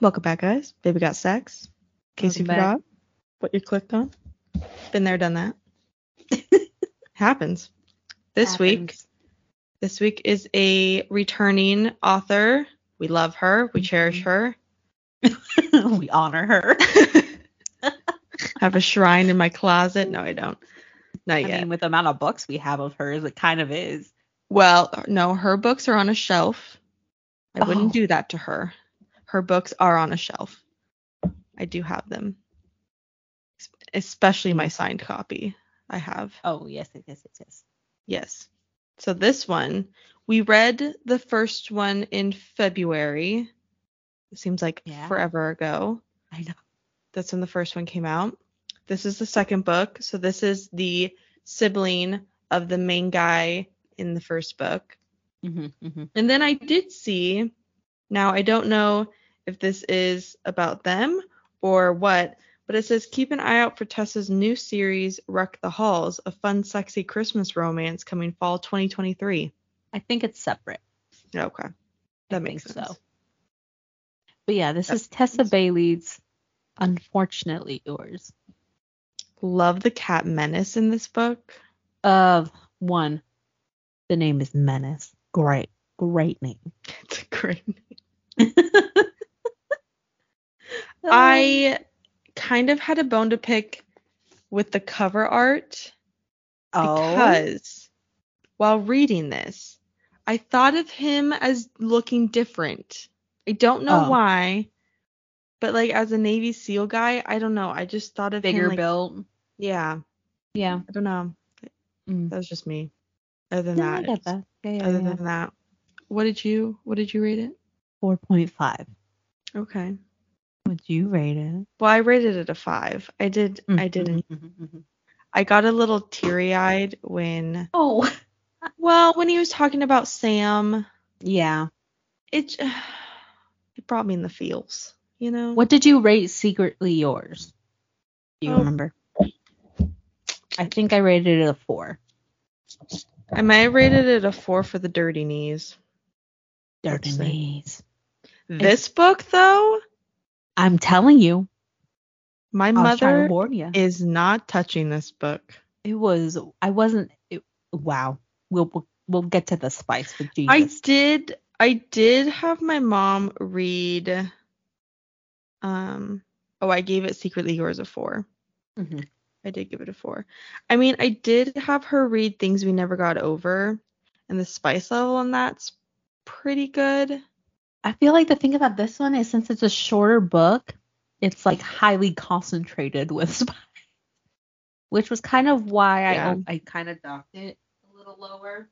Welcome back, guys. Baby got sex. In case you Welcome back. forgot what you clicked on. Been there, done that. Happens. This week, this week is a returning author. We love her. We mm-hmm. cherish her. we honor her. have a shrine in my closet. No, I don't. Not I yet. mean, with the amount of books we have of hers, it kind of is. well, no, her books are on a shelf. I wouldn't Oh. do that to her. Her books are on a shelf. I do have them. Especially my signed copy. I have. Oh yes, yes, yes, yes, yes. Yes. So this one, we read the first one in February. It seems like Yeah. forever ago. I know. That's when the first one came out. This is the second book. So this is the sibling of the main guy in the first book. hmm hmm And then I did see, now I don't know if this is about them or what, but it says keep an eye out for Tessa's new series, Wreck the Halls, a fun, sexy Christmas romance coming fall 2023. I think it's separate. Okay. I That makes think sense. so. But yeah, this That is Tessa Bailey's Unfortunately Yours. Love the cat menace in this book. Of one, the name is Menace. Great, great name. It's a great name. I kind of had a bone to pick with the cover art oh, because while reading this, I thought of him as looking different. I don't know Oh. why, but like as a Navy SEAL guy, I don't know. I just thought of bigger him like, built. Yeah, Yeah. I don't know. Mm. That was just me. Other than Yeah, I that, get that. Yeah, yeah, other yeah. than that, what did you what did you rate it? 4.5. Okay. Would you rate it? Well, I rated it a five. I did. I didn't. Mhm, mhm, mhm. I got a little teary eyed when, Oh. well, when he was talking about Sam. Yeah. It it brought me in the feels, you know. What did you rate Secretly Yours? Do you Oh. remember? I think I rated it a four. I might have rated it a four for the dirty knees. Dirty knees. This book, though, I'm telling you. my I was trying to mother is not touching this book. It was. I wasn't. It, wow. We'll, we'll we'll get to the spice with Jesus. I did. I did have my mom read. Um. Oh, I gave it secretly yours a four. Mhm. I did give it a four. I mean, I did have her read things we never got over, and the spice level on that's pretty good. I feel like the thing about this one is since it's a shorter book, it's like highly concentrated with spice, which was kind of why Yeah. I I kind of docked it a little lower.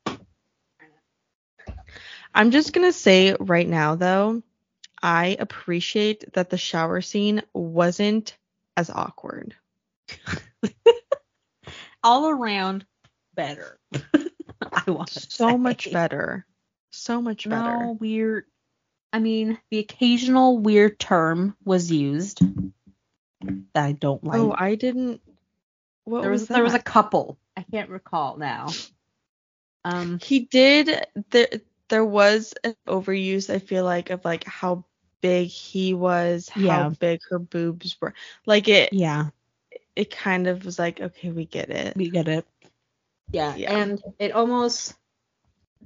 I'm just gonna say right now though, I appreciate that the shower scene wasn't as awkward. All around better. I want to So much better. So much better. No weird. I mean, the occasional weird term was used that I don't like. oh, I didn't. What there was, was, there was a couple. I can't recall now. Um, He did. There, there was an overuse. I feel like of like how big he was, how Yeah. big her boobs were. Like it. yeah, It kind of was like, okay, we get it. we get it. Yeah, Yeah. and it almost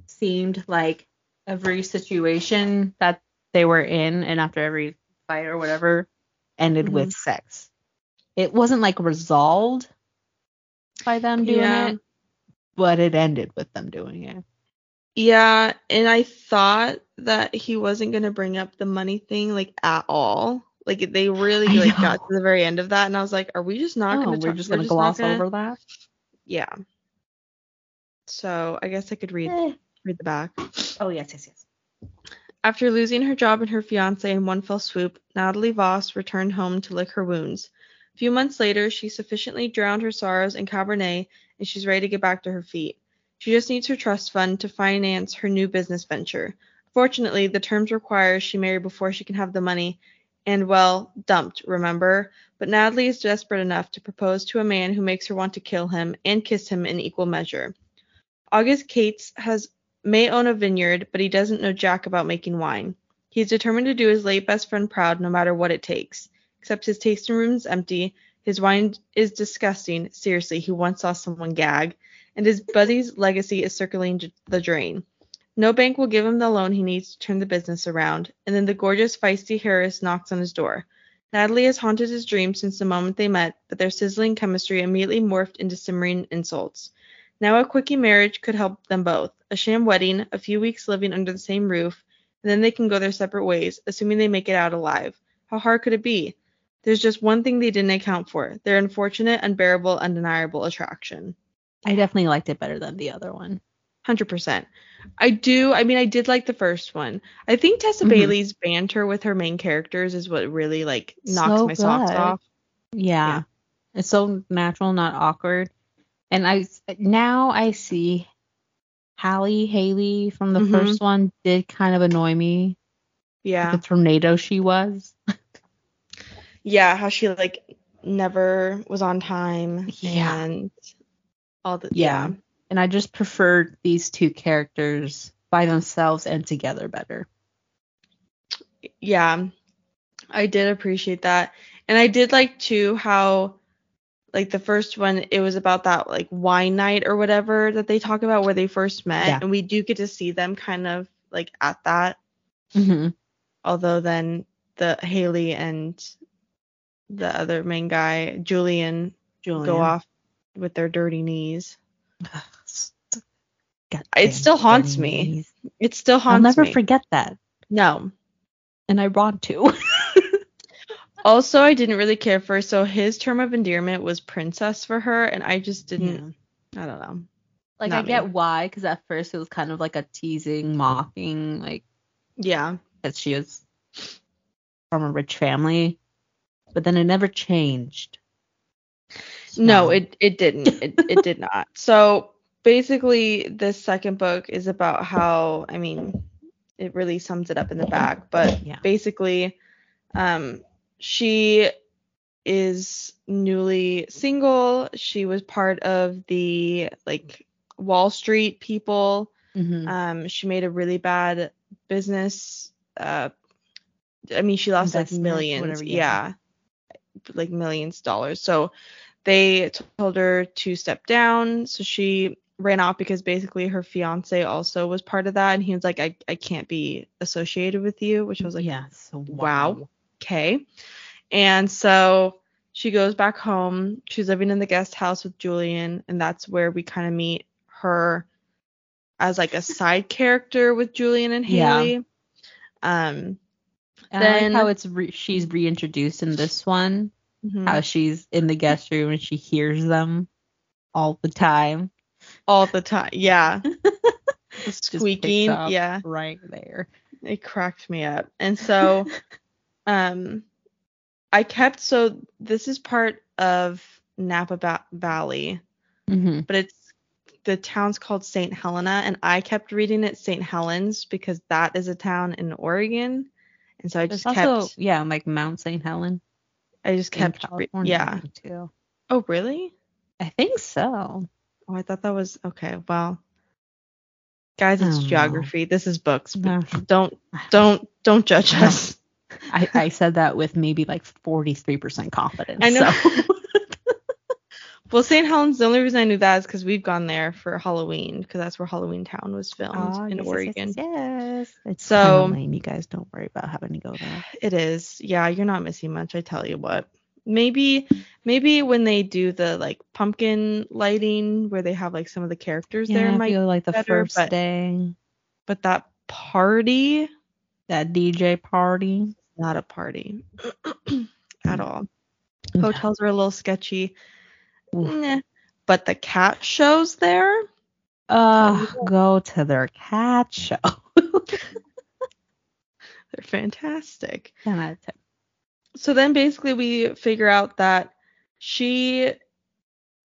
seemed like every situation that they were in, and after every fight or whatever, ended Mm-hmm. with sex. It wasn't like resolved by them doing Yeah. it, but it ended with them doing it. Yeah, and I thought that he wasn't gonna bring up the money thing like at all. Like they really I like got to the very end of that, and I was like, are we just not oh, gonna? we're just gonna gloss gonna- over that. Yeah. So I guess I could read Eh. Read the back. Oh yes, yes, yes. After losing her job and her fiance in one fell swoop, Natalie Voss returned home to lick her wounds. A few months later, she sufficiently drowned her sorrows in Cabernet and she's ready to get back to her feet. She just needs her trust fund to finance her new business venture. Fortunately, the terms require she marry before she can have the money and, well, dumped, remember? But Natalie is desperate enough to propose to a man who makes her want to kill him and kiss him in equal measure. August Cates has may own a vineyard, but he doesn't know jack about making wine. He's determined to do his late best friend proud no matter what it takes. Except his tasting room is empty, his wine is disgusting. Seriously, he once saw someone gag. And his buddy's legacy is circling the drain. No bank will give him the loan he needs to turn the business around. And then the gorgeous, feisty heiress knocks on his door. Natalie has haunted his dreams since the moment they met, but their sizzling chemistry immediately morphed into simmering insults. Now a quickie marriage could help them both. A sham wedding, a few weeks living under the same roof, and then they can go their separate ways, assuming they make it out alive. How hard could it be? There's just one thing they didn't account for their unfortunate, unbearable, undeniable attraction. I definitely liked it better than the other one. 100%. I do, I mean, I did like the first one. I think Tessa Mhm. Bailey's banter with her main characters is what really, like, knocks So my socks off. Yeah. Yeah. It's so natural, not awkward. And I now I see Hallie Haley from the Mhm. first one did kind of annoy me. Yeah. The tornado she was. Yeah, how she, like, never was on time. Yeah. And all the, Yeah. And I just preferred these two characters by themselves and together better. yeah i did appreciate that and i did like too how like the first one it was about that like wine night or whatever that they talk about where they first met Yeah. and we do get to see them kind of like at that Mm-hmm. although then the Hallie and the other main guy julian Julian. go off with their dirty knees It still haunts me. knees. it still haunts me. I'll never me forget that. no And I want to. also i didn't really care for so his term of endearment was princess for her and i just didn't i don't know Like I me. get why, because at first it was kind of like a teasing, mocking, like yeah that she was from a rich family, but then it never changed. No, it it didn't. It it did not. So basically, this second book is about how I mean, it really sums it up in the back, but Yeah. basically, um, she is newly single. She was part of the like Wall Street people. Mhm. Um, she made a really bad business. Uh, I mean, she lost like Investment, millions. whatever, yeah. yeah. like millions of dollars. So they told her to step down. So she ran off because basically her fiance also was part of that, and he was like, I I can't be associated with you, which I was like, yeah. So wow. Okay. And so she goes back home. She's living in the guest house with Julian, and that's where we kind of meet her as like a side character with Julian and Hallie. Yeah. Um, And I Then- like how it's re- she's reintroduced in this one. mhm. How she's in the guest room and she hears them all the time. all the time. Yeah. The squeaking. Yeah. Right there. It cracked me up. And so um I kept so this is part of Napa ba- Valley, Mm-hmm. but it's the town's called St. Helena and I kept reading it St. Helens because that is a town in Oregon. And so I There's just also kept yeah, like Mount St. Helen. I just kept re- yeah. Too. Oh, really? I think so. Oh, I thought that was okay. Well, guys, it's know. geography. This is books. No. Don't don't don't judge us. I, I said that with maybe like 43% confidence. I know. so. Well, St. Helens, the only reason I knew that is because we've gone there for Halloween, because that's where Halloween Town was filmed Ah, in yes, Oregon. Yes, yes. It's So- lame. You guys don't worry about having to go there. It is. Yeah, you're not missing much, I tell you what. Maybe maybe when they do the like pumpkin lighting where they have like some of the characters Yeah, there might feel like the better, first but- day, but that party that DJ party. Not a party at all. Hotels are a little sketchy. Nah. But the cat shows there, Uh, go to their cat show. they're fantastic. 10 out of 10. so then basically we figure out that she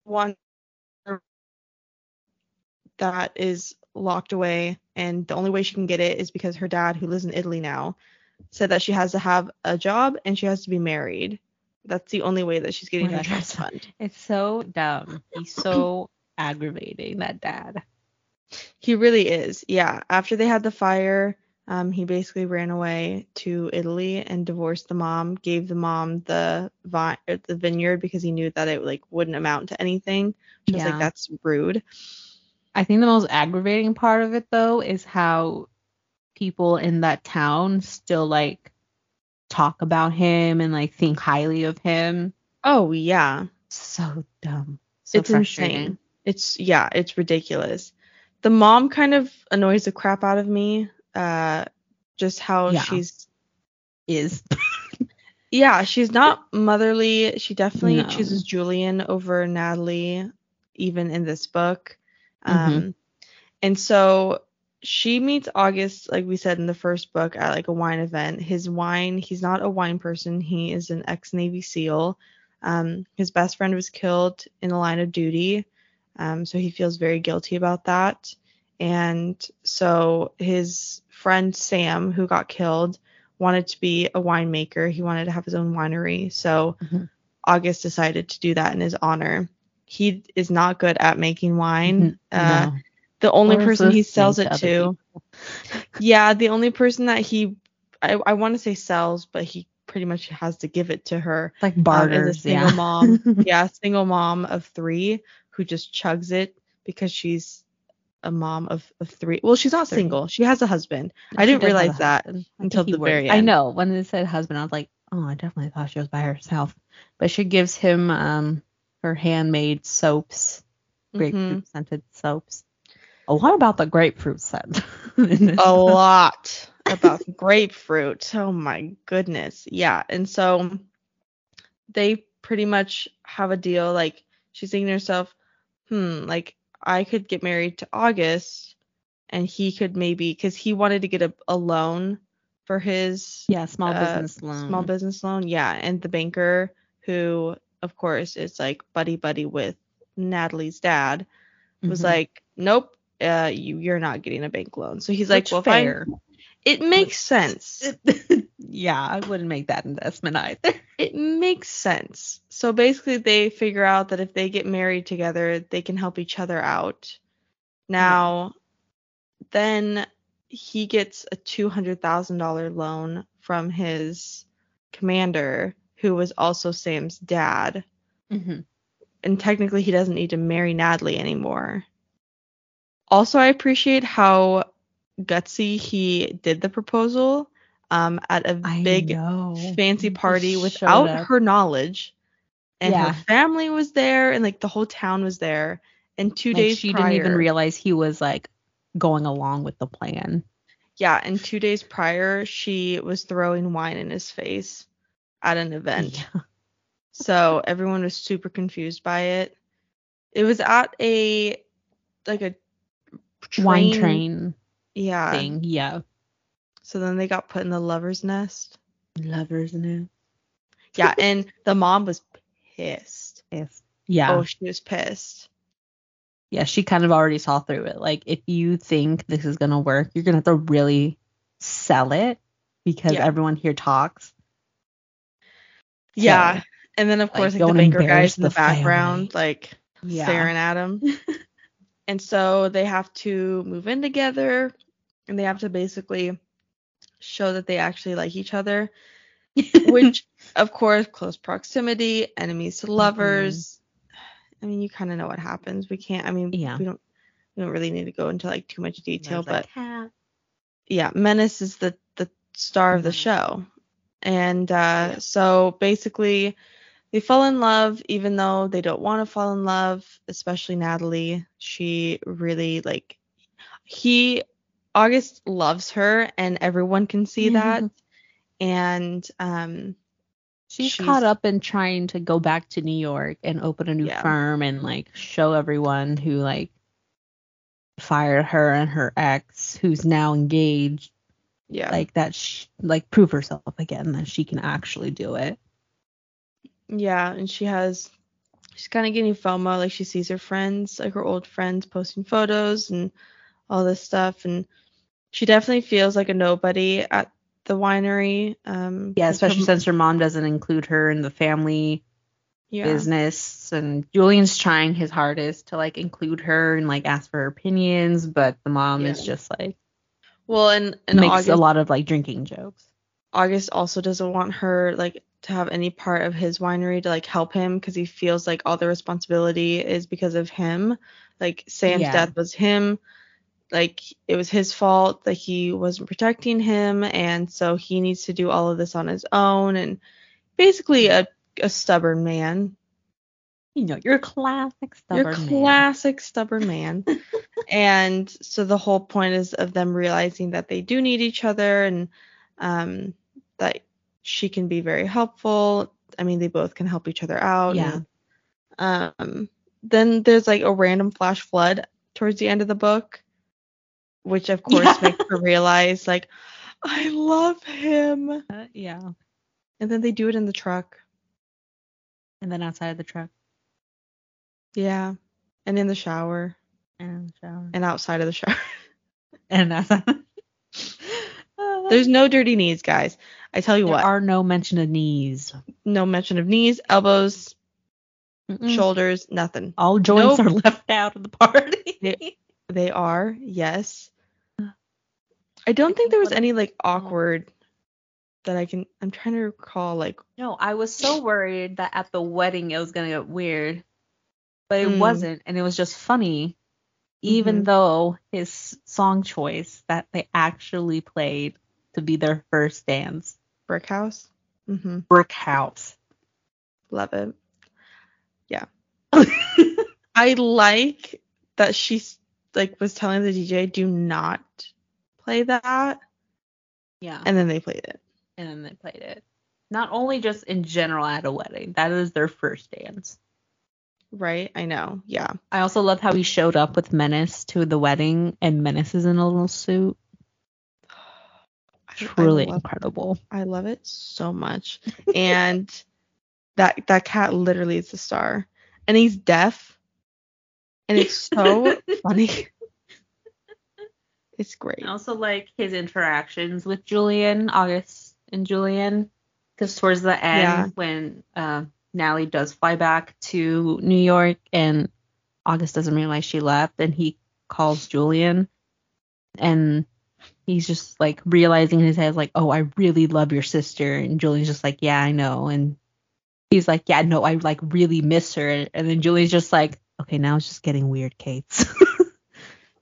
wants that is locked away and the only way she can get it is because her dad who lives in Italy now said that she has to have a job and she has to be married. That's the only way that she's getting Oh her trust fund. It's so dumb. He's so aggravating, that dad. He really is. Yeah. After they had the fire, Um, he basically ran away to Italy and divorced the mom, gave the mom the vi- the vineyard because he knew that it like wouldn't amount to anything. Which was Yeah. like that's rude. I think the most aggravating part of it though is how people in that town still like talk about him and like think highly of him. Oh yeah. So dumb. So it's insane. It's yeah, it's ridiculous. The mom kind of annoys the crap out of me. Uh just how Yeah. she's Is yeah, she's not motherly. She definitely No. chooses Julian over Natalie, even in this book. Mm-hmm. Um and so she meets August, like we said in the first book, at like a wine event. His wine, he's not a wine person, he is an ex Navy SEAL. Um, his best friend was killed in the line of duty. Um, so he feels very guilty about that. And so his friend Sam, who got killed, wanted to be a winemaker. He wanted to have his own winery. So Mhm. August decided to do that in his honor. He is not good at making wine. Uh, no. The only person he sells it to, yeah, the only person that he, I, I want to say sells, but he pretty much has to give it to her. Like um, barters, is a single yeah. mom. yeah, single mom of three who just chugs it because she's a mom of, of three. Well, she's not Three. single. She has a husband. I didn't does have a realize that until the works- very I know when they said husband, I was like, oh, I definitely thought she was by herself. But she gives him um her handmade soaps, grapefruit Mhm. scented soaps. A lot about the grapefruit scent. a lot about grapefruit. Oh my goodness. Yeah. And so they pretty much have a deal. Like she's thinking to herself, hmm, like I could get married to August and he could maybe, because he wanted to get a, a loan for his Yeah, small uh, business loan. small business loan. Yeah. And the banker, who of course is like buddy buddy with Natalie's dad, was Mhm. like, nope. Uh, you you're not getting a bank loan. So he's like, Which well, fair. It makes sense. yeah, I wouldn't make that investment either. It makes sense. So basically, they figure out that if they get married together, they can help each other out. Now, then he gets a $200,000 loan from his commander, who was also Sam's dad. Mm-hmm. And technically, he doesn't need to marry Natalie anymore. Also, I appreciate how gutsy he did the proposal um, at a I big know. fancy party without up. her knowledge. And Yeah. her family was there and like the whole town was there. And two Like, days she prior, didn't even realize he was like going along with the plan. yeah, and two days prior, she was throwing wine in his face at an event. Yeah. So everyone was super confused by it. It was at a like a Wine train yeah. thing. Yeah. So then they got put in the lover's nest. Lovers nest. Yeah, and the mom was pissed. Yes. Yeah. Oh, she was pissed. yeah, she kind of already saw through it. Like, if you think this is gonna work, you're gonna have to really sell it because Yeah. everyone here talks. Yeah. So, And then of course like, the don't banker guys in the, the family. background like yeah. staring at him. and so they have to move in together and they have to basically show that they actually like each other, which of course close proximity, enemies Mm-hmm. to lovers. I mean, you kind of know what happens. We can't I mean, Yeah. we don't we don't really need to go into like too much detail, but yeah, Menace is the the star of the Mhm. show. And uh Yeah. so basically they fall in love even though they don't want to fall in love, especially Natalie. She really like he August loves her and everyone can see that. And um She's, She's- caught up in trying to go back to New York and open a new Yeah. firm and like show everyone who like fired her and her ex who's now engaged yeah. like that sh- like prove herself again that she can actually do it. Yeah, and she has she's kind of getting FOMO, like she sees her friends, like her old friends posting photos and all this stuff and she definitely feels like a nobody at the winery. Um Yeah, her especially m- since her mom doesn't include her in the family yeah. business and Julian's trying his hardest to like include her and like ask for her opinions, but the mom is just like Well, and and makes August, a lot of like drinking jokes. August also doesn't want her like to have any part of his winery to like help him because he feels like all the responsibility is because of him. Like Sam's Yeah. death was him. Like it was his fault that he wasn't protecting him, and so he needs to do all of this on his own. And basically a a stubborn man. You know, you're a classic stubborn You're man. classic stubborn man. and so the whole point is of them realizing that they do need each other and um, that she can be very helpful. I mean, they both can help each other out. Yeah. and, um, then there's like a random flash flood towards the end of the book, which of course Yeah. makes her realize like, I love him. Uh, yeah. And then they do it in the truck. And then outside of the truck Yeah. And in the shower and shower. and outside of the shower. And outside. There's no dirty knees, guys. I tell you there what, There are no mention of knees. no mention of knees, elbows, Mm-mm. shoulders, nothing. All joints Nope. are left out of the party. They are, yes. I don't think there was any like awkward that I can. I'm trying to recall like No, I was so worried that at the wedding it was gonna get weird, but it Mm. wasn't, and it was just funny. Even Mhm. though his song choice that they actually played to be their first dance, brick house. hmm Brick House. Love it. Yeah. I like that she like was telling the DJ do not play that, yeah, and then they played it. and then they played it. Not only just in general at a wedding, that is their first dance. Right? I know. Yeah. I also love how he showed up with Menace to the wedding, and Menace is in a little suit. I- I Truly love incredible. I love it so much. And that that cat literally is the star. And he's deaf. And it's so funny. It's great. I also like his interactions with Julian, August and Julian, because towards the end, Yeah. when uh, Natalie does fly back to New York and August doesn't realize she left, and he calls Julian, and he's just like realizing in his head, like, oh, I really love your sister, and julie's just like, yeah, I know, and he's like, yeah, no, I like really miss her, and then julie's just like, okay, now it's just getting weird, Kate.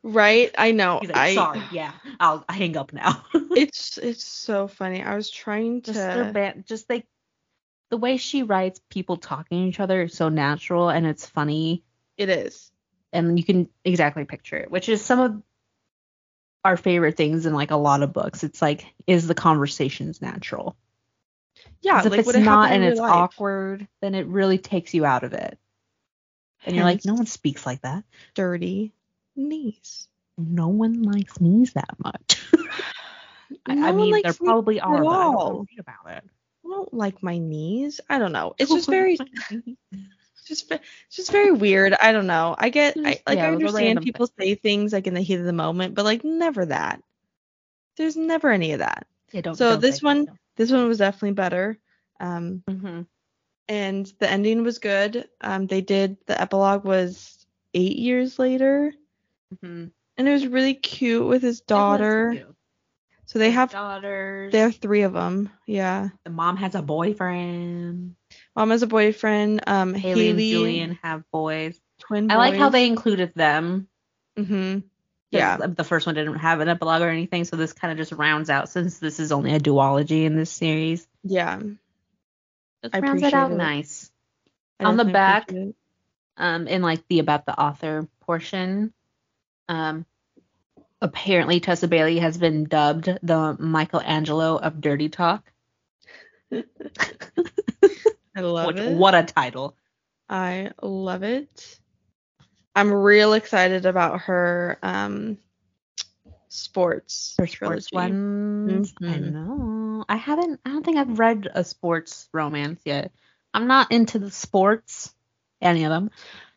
Right? I know. like, I sorry, yeah, I'll hang up now. it's it's so funny. I was trying to just their ban- just like the way she writes people talking to each other is so natural and it's funny it is. and you can exactly picture it which is some of our favorite things in like a lot of books it's like is the conversations natural Yeah, if like it's it not and it's life? awkward then it really takes you out of it and you're like no one speaks like that dirty knees. no one likes knees that much I, No I mean there probably are but I don't read about it I don't like my knees. I don't know. It's just very just it's just very weird. I don't know. I get I like Yeah, I it was a understand people say things like in the heat of the moment, but like never that. There's never any of that. Yeah, don't- So don't this say that, one- This one was definitely better. Um Mhm. and the ending was good. Um they did the epilogue was 8 years later Mhm. and it was really cute with his daughter. So they have daughters. they have 3 of them. Yeah. the mom has a boyfriend. Mom has a boyfriend. Um Hallie, Hallie, and Julian have boys. twin Boys. I like how they included them. Mhm. 'cause Yeah. The first one didn't have an epilogue or anything, so this kind of just rounds out since this is only a duology in this series. Yeah. Just I rounds it out it. nice. I On the back. Um, in like the about the author portion, um, apparently Tessa Bailey has been dubbed the Michelangelo of Dirty Talk. I love Which, it. what a title! I love it. I'm real excited about her um sports Her sports trilogy. ones. I know. I haven't. I don't think I've read a sports romance yet. I'm not into the sports, any of them.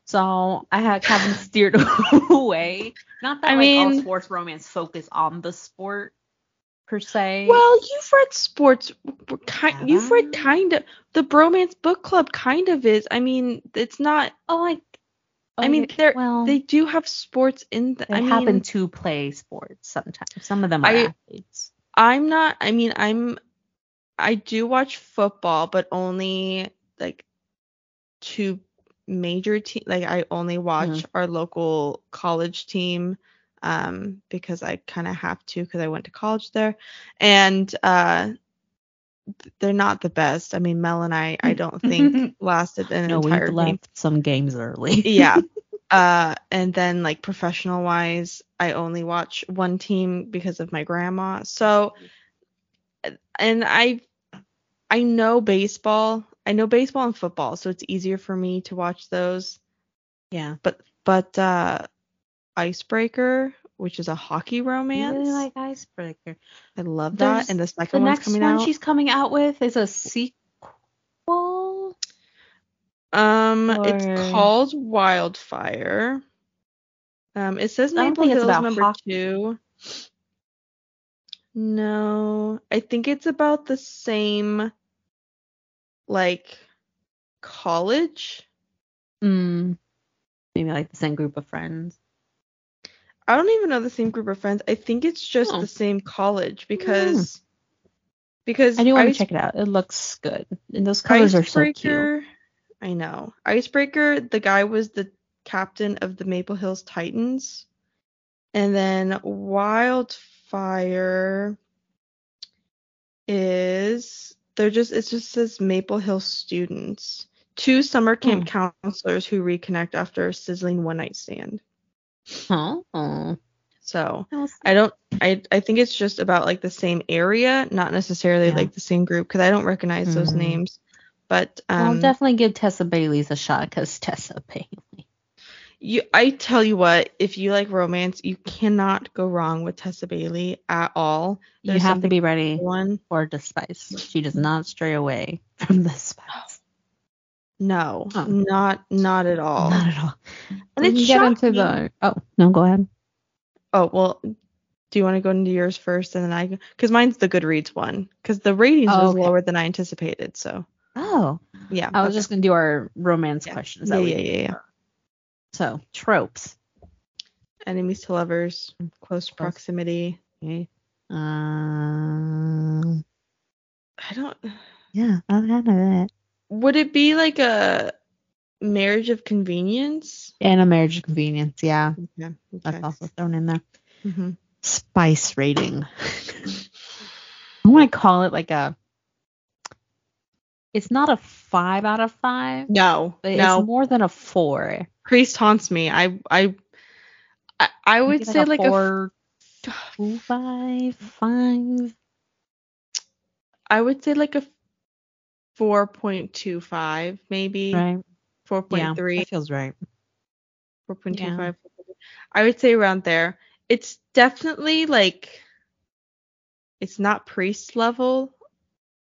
So I have haven't steered away. Not that I like all mean- sports romance focus on the sport per se. Well, you've read sports kind you've read kind of the bromance book club kind of is. I mean, it's not oh, like I mean, they're well, they do have sports in. The, they I happen mean, to play sports sometimes. Some of them are I- athletes. I'm not. I mean, I'm. I do watch football, but only like two major team. Like I only watch Mhm. our local college team, um, because I kind of have to because I went to college there, and uh, they're not the best. I mean, Mel and I, I don't think lasted an No, entire we've game. some games early. yeah. Uh, and then like professional wise, I only watch one team because of my grandma. So, and I, I know baseball. I know baseball and football, so it's easier for me to watch those. yeah. But but uh, Icebreaker, which is a hockey romance. I really like Icebreaker. I love There's- that. And the The one's next coming one out. she's coming out with is a sequel. Um, it's called Wildfire. Um, it says Maple Hills about number hockey. two. No, I think it's about the same, like, college. Mm, maybe like the same group of friends. I don't even know the same group of friends. I think it's just Oh. the same college hmm. because because I do want to check it out. It looks good. And those colors are so cute. I know. Icebreaker, the guy was the captain of the Maple Hills Titans. And then Wildfire is they're just it just says Maple Hill students. Two summer camp hmm. counselors who reconnect after a sizzling one night stand. Oh. oh. So I don't I I think it's just about like the same area, not necessarily Yeah. like the same group because I don't recognize those Mhm. names. But um I'll definitely give Tessa Bailey's a shot because Tessa Bailey. You, I tell you what, if you like romance, you cannot go wrong with Tessa Bailey at all. You have to be ready One, for the spice. She does not stray away from the spice. No, Oh. not not at all. Not at all. And it's can get into the. Oh no, go ahead. Oh well, do you want to go into yours first, and then I? Because mine's the Goodreads one. Because the ratings Oh, was okay. lower than I anticipated. So Oh, yeah, I was that's- just gonna do our romance Yeah. questions. yeah, yeah, yeah, yeah. So tropes. Enemies to lovers, close proximity. Okay. Um. I don't. Yeah, I don't know that. Would it be like a marriage of convenience? And a marriage of convenience. Yeah, Yeah. that's also thrown in there. hmm Spice rating. I want to call it like a. It's not a five out of five, No, but no. it's more than a four. Priest haunts me. I I I, I would Maybe say like a four, two, five, five. I would say like a 4.25 maybe Right. 4.3 Yeah, feels right. 4.25 I would say around there. It's definitely like it's not priest level,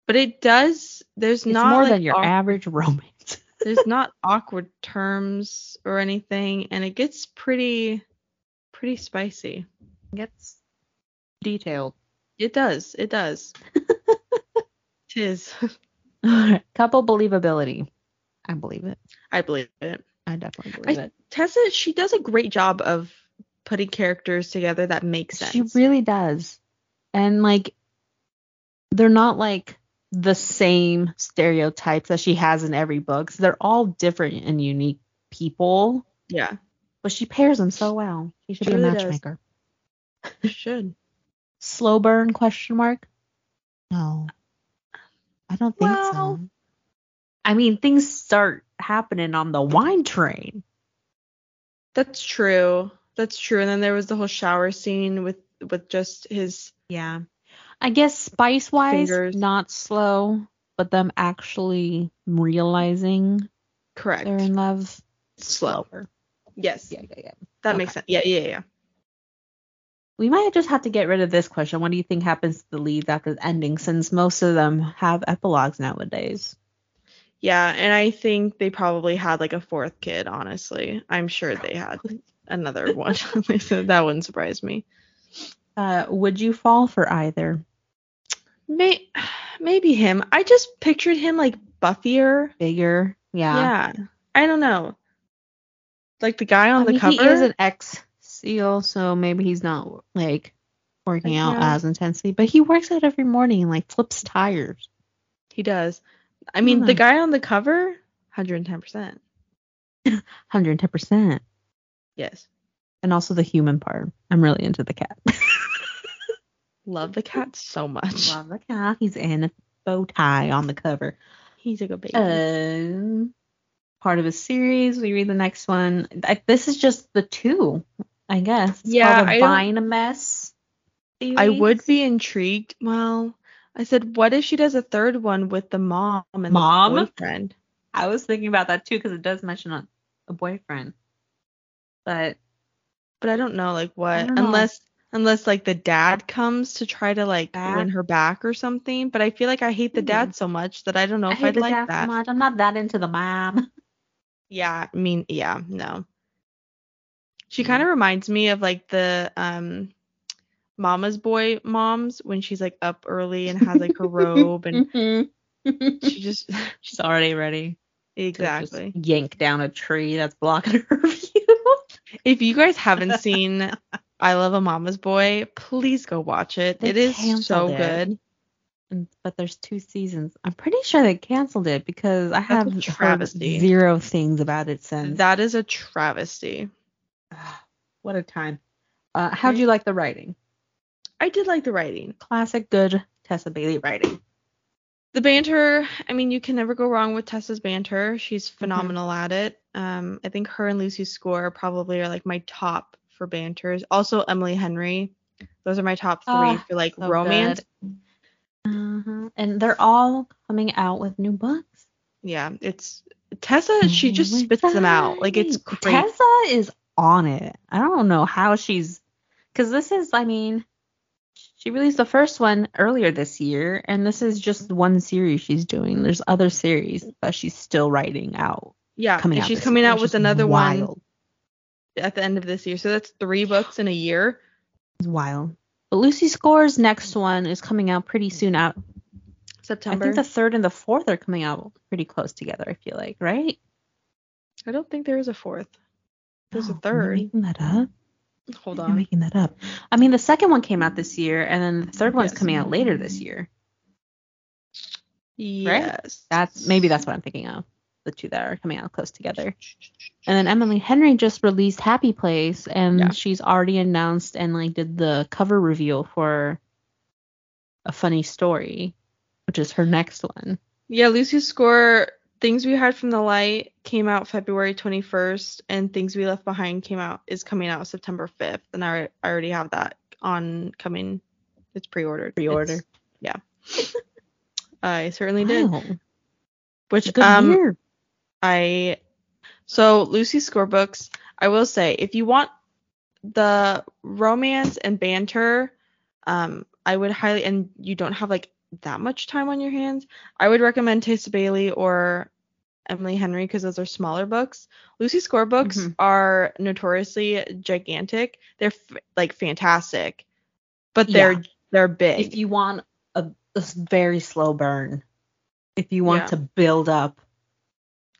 but it does there's It's not more like, than your awk- average romance. there's not awkward terms or anything and it gets pretty pretty spicy. Gets detailed. It does. It does. Tis. Couple believability. I believe it. I believe it. I definitely believe it. Tessa, she does a great job of putting characters together that make sense. She really does. And like they're not like the same stereotypes that she has in every book. So they're all different and unique people, yeah, but she pairs them so well. She should She be a really does. matchmaker. she should. Slow burn question mark? No. I don't think Well- so. I mean, things start happening on the wine train. That's true. That's true. And then there was the whole shower scene with with just his Yeah. I guess spice wise, not slow, but them actually realizing correct they're in love. slower. Yes, Yeah, yeah, yeah. that makes sense. Yeah, yeah, yeah. We might just have to get rid of this question. What do you think happens to the leads after the ending since most of them have epilogues nowadays? Yeah, and I think they probably had like a fourth kid. Honestly, I'm sure they had another one. so that wouldn't surprise me. Uh, would you fall for either? May maybe him. I just pictured him like buffier. Bigger? Yeah. Yeah. I don't know. Like the guy on I the mean, cover. he is an ex So maybe he's not like working out as intensely, but he works out every morning and like flips tires. He does. I mean, the Hmm. guy on the cover, 110%. 110%. Yes. And also the human part. I'm really into the cat. Love the cat so much. Love the cat. He's in a bow tie on the cover. He's a good baby. Um, part of a series. We read the next one. I, this is just the two, I guess. It's Yeah, called I Vine Mess. I would be intrigued. Well, I said, what if she does a third one with the mom and Mom? the boyfriend? I was thinking about that too because it does mention a, a boyfriend. But But I don't know, like what, don't know. unless unless like the dad comes to try to like win her back or something. But I feel like I hate the Hmm. dad so much that I don't know I if I'd like that. so much. I'm not that into the mom. Yeah, I mean, yeah, no. She kind of mm-hmm. reminds me of like the um Mama's Boy moms when she's like up early and has like her robe and mm-hmm. she just She's already ready. exactly. yank down a tree that's blocking her view. If you guys haven't seen I Love a Mama's Boy, please go watch it. They it is so it. good. And- but there's two seasons. I'm pretty sure they canceled it because I a have heard zero things about it since. That is a travesty. What a time. Uh, how'd you like the writing? I did like the writing. Classic good Tessa Bailey writing. The banter, I mean, you can never go wrong with Tessa's banter. She's phenomenal at it. Um, I think her and Lucy Score probably are like my top for banters. Also Emily Henry. Those are my top three Ah, for like so romance. Uh-huh. And they're all coming out with new books. Yeah, it's Tessa. She just spits them out. Like it's great. Tessa is on it. I don't know how she's because this is, I mean, she released the first one earlier this year, and this is just one series she's doing. There's other series, that she's still writing out. Yeah, Coming and out she's coming year. out with another one at the end of this year. So that's three books in a year. It's wild. But Lucy Score's next one is coming out pretty soon. Out. September. I think the third and the fourth are coming out pretty close together. I feel like, right? I don't think there is a fourth. There's a No, am third. making that up. Hold I'm on. making that up. I mean, the second one came out this year, and then the third one's Yes. coming out later this year. Yes. That's maybe that's what I'm thinking of. The two that are coming out close together. And then Emily Henry just released Happy Place, and Yeah. she's already announced and like did the cover reveal for a funny story, which is her next one. Yeah, Lucy Score, Things We Hide from the Light came out February 21st, and Things We Left Behind came out is coming out September 5th, and I, I already have that on coming. It's pre-ordered. Pre-order. It's- yeah. I certainly did. Which Good um year. I so Lucy Score books. I will say, if you want the romance and banter, um, I would highly and you don't have like that much time on your hands, I would recommend Tessa Bailey or Emily Henry because those are smaller books. Lucy Score books Mhm. are notoriously gigantic. They're f- like fantastic, but they're Yeah. they're big. If you want a very slow burn, if you want Yeah. to build up,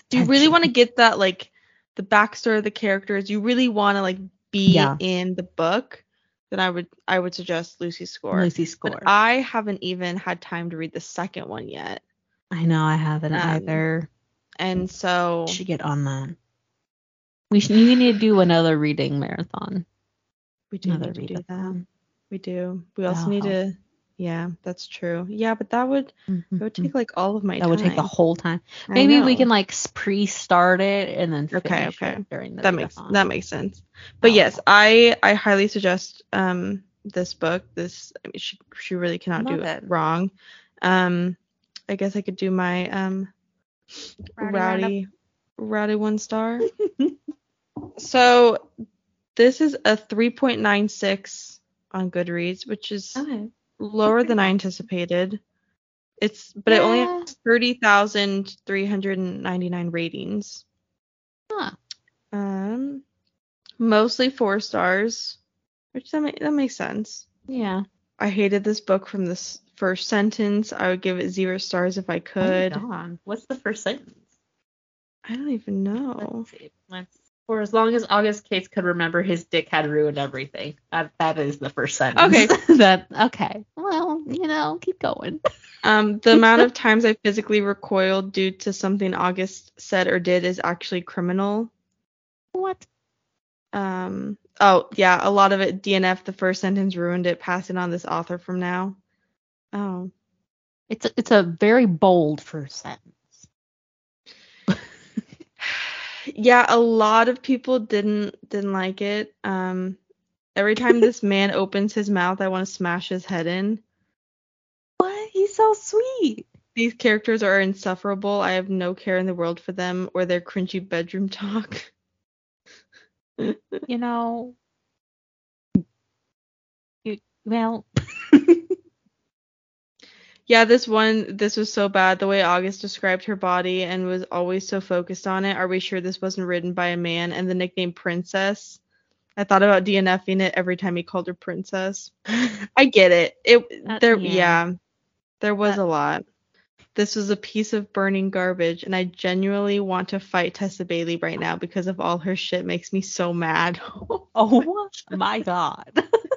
Do you really want to get that like the backstory of the characters? You really want to like be Yeah. in the book? Then I would I would suggest Lucy Score. Lucy Score. But I haven't even had time to read the second one yet, I know I haven't Um, either. and so Should get on that. We should. You need to do another reading marathon. we do Another need to do that. We do. We also That'll need help. to. Yeah, that's true. Yeah, but that would Mhm, it would mhm. take like all of my That time. would take the whole time. Maybe we can like pre-start it and then Okay, finish okay. it during the that makes readathon. that makes sense. But That'll yes. I I highly suggest um this book. This I mean, she she really cannot do Love it it. wrong. Um, I guess I could do my um Rowdy rowdy rowdy one star. so this is a 3.96 on Goodreads, which is Okay. Lower than I anticipated. It's but it only Yeah. has 30,399 ratings. Huh. Um, mostly four stars, which that, that makes sense. Yeah. I hated this book from this first sentence. I would give it zero stars if I could. Hold on. What's the first sentence? I don't even know. Let's see. Let's For as long as August Cates could remember, his dick had ruined everything. That that is the first sentence. Okay. that okay. Well, you know, keep going. Um, the amount of times I physically recoiled due to something August said or did is actually criminal. What? Um, oh yeah, a lot of it DNF. The first sentence ruined it. Pass it on this author from now. Oh, It's a, it's a very bold first sentence. Yeah, a lot of people didn't didn't like it. Um, every time this man opens his mouth, I want to smash his head in. What? He's so sweet. These characters are insufferable. I have no care in the world for them or their cringy bedroom talk. You know. You, well. Yeah, this one, this was so bad. The way August described her body and was always so focused on it. Are we sure this wasn't written by a man? And the nickname Princess. I thought about DNFing it every time he called her Princess. I get it. It Uh, there, yeah. yeah. there was That- a lot. This was a piece of burning garbage, and I genuinely want to fight Tessa Bailey right now because of all her shit makes me so mad. oh my god.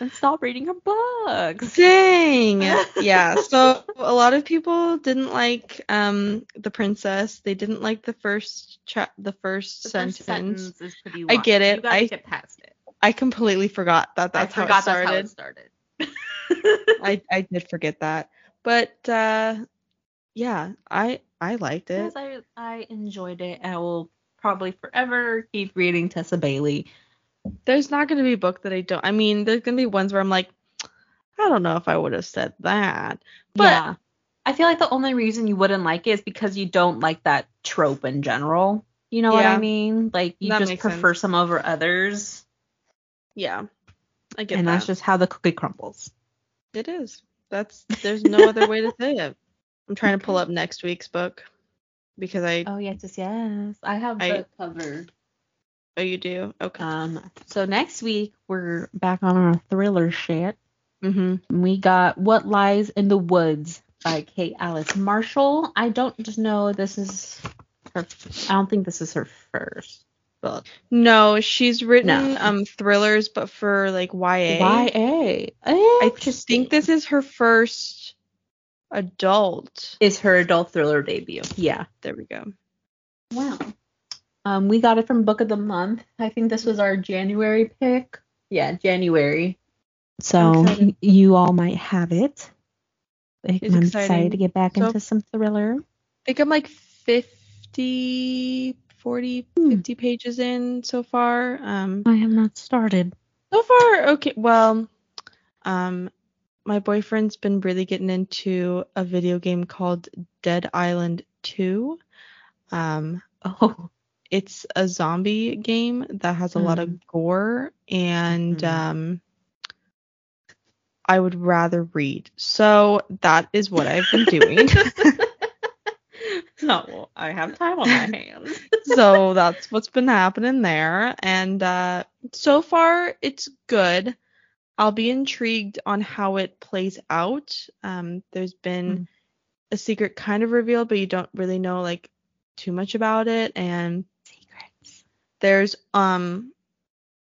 and stop reading her books. Dang. yeah. So a lot of people didn't like um the princess. They didn't like the first cha- the first The sentence. first sentence is pretty I get it. You gotta I- get past it. I completely forgot that that's I how it forgot started. that's how it started. I I did forget that. But uh yeah, I I liked it. Yes, I I enjoyed it. I will probably forever keep reading Tessa Bailey. There's not going to be a book that I don't. I mean, there's going to be ones where I'm like I don't know if I would have said that. But yeah. I feel like the only reason you wouldn't like it is because you don't like that trope in general. You know what I Yeah. mean? Like you That just prefer sense. some over others. yeah. I get And that. that's just how the cookie crumbles. It is. That's there's no other way to say it. I'm trying to pull up next week's book because I Oh yes, yes, yes. I have I- the cover. Oh you do okay. Um so next week we're back on our thriller shit. mhm. We got What Lies in the Woods by Kate Alice Marshall. I don't just know this is her I don't think this is her first book. No, she's written No. um thrillers, but for like YA. YA. I just think this is her first adult. is her adult thriller debut. Yeah. There we go. Wow. Um, we got it from Book of the Month. I think this was our January pick. Yeah, January. So y- you all might have it. I'm It's excited to get back So- into some thriller. I think I'm like 50, 40, Hmm. 50 pages in so far. Um, I have not started. so far okay. Well, um, my boyfriend's been really getting into a video game called Dead Island 2. Um, Oh, it's a zombie game that has a lot of gore and Mhm. um I would rather read. So that is what I've been doing. no, I have time on my hands. so that's what's been happening there and uh so far it's good. I'll be intrigued on how it plays out. Um there's been Mm. a secret kind of revealed but you don't really know like too much about it and. There's um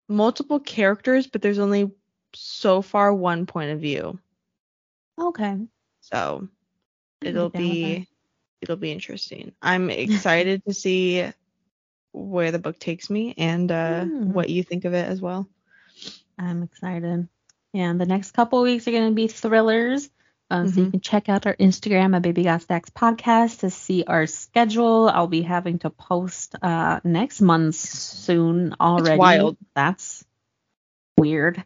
multiple characters but there's only so far one point of view Okay. so it'll be it'll be interesting i'm excited to see where the book takes me and uh Hmm. what you think of it as well I'm excited. And the next couple weeks are going to be thrillers. Um, So you Mhm. can check out our Instagram at Baby Got Stacks Podcast to see our schedule. I'll be having to post uh, next month soon already. wild. That's weird.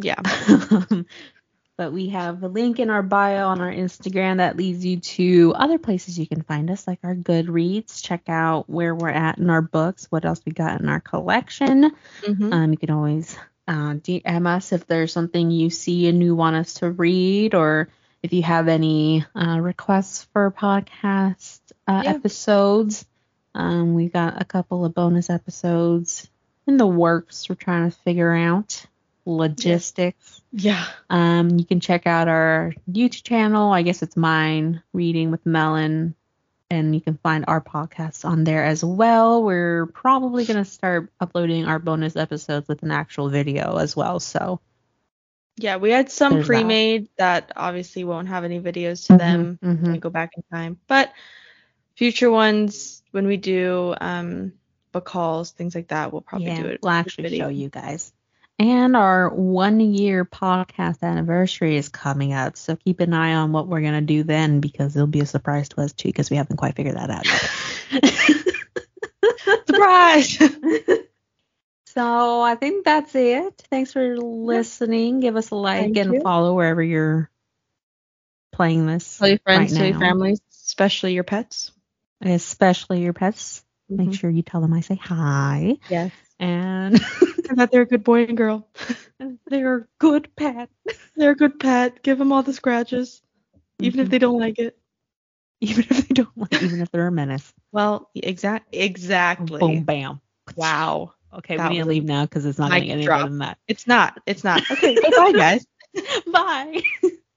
yeah but we have a link in our bio on our Instagram that leads you to other places you can find us, like our Goodreads. Check out where we're at in our books, what else we got in our collection. Mhm. Um, you can always uh, DM us if there's something you see and you want us to read, or if you have any uh, requests for podcast uh, Yeah. episodes. Um, we got a couple of bonus episodes in the works. We're trying to figure out logistics. yeah Um, you can check out our YouTube channel. I guess it's mine, Reading with Melon. and you can find our podcast on there as well. We're probably going to start uploading our bonus episodes with an actual video as well. So, yeah, we had some There's pre-made that. obviously won't have any videos to them. mhm. and go back in time. But future ones, when we do um book hauls, things like that, we'll probably yeah, do it. we'll actually video. show you guys. And our one year podcast anniversary is coming up. So keep an eye on what we're going to do then because it'll be a surprise to us too because we haven't quite figured that out yet. Surprise! So I think that's it. Thanks for listening. Give us a like Thank and you. follow wherever you're playing this. tell your friends, right tell your families, especially your pets. Especially your pets. Make Mhm. sure you tell them I say hi. Yes. And And that they're a good boy and girl. they're a good pet. They're a good pet. Give them all the scratches, even if Mhm. they don't like it. even if they don't like it. even if they're a menace. Well, exact, exactly. Boom bam. Wow. Okay, That we need to leave now because it's not mic gonna get any better than that. It's not. It's not. Okay. Bye, guys. Bye.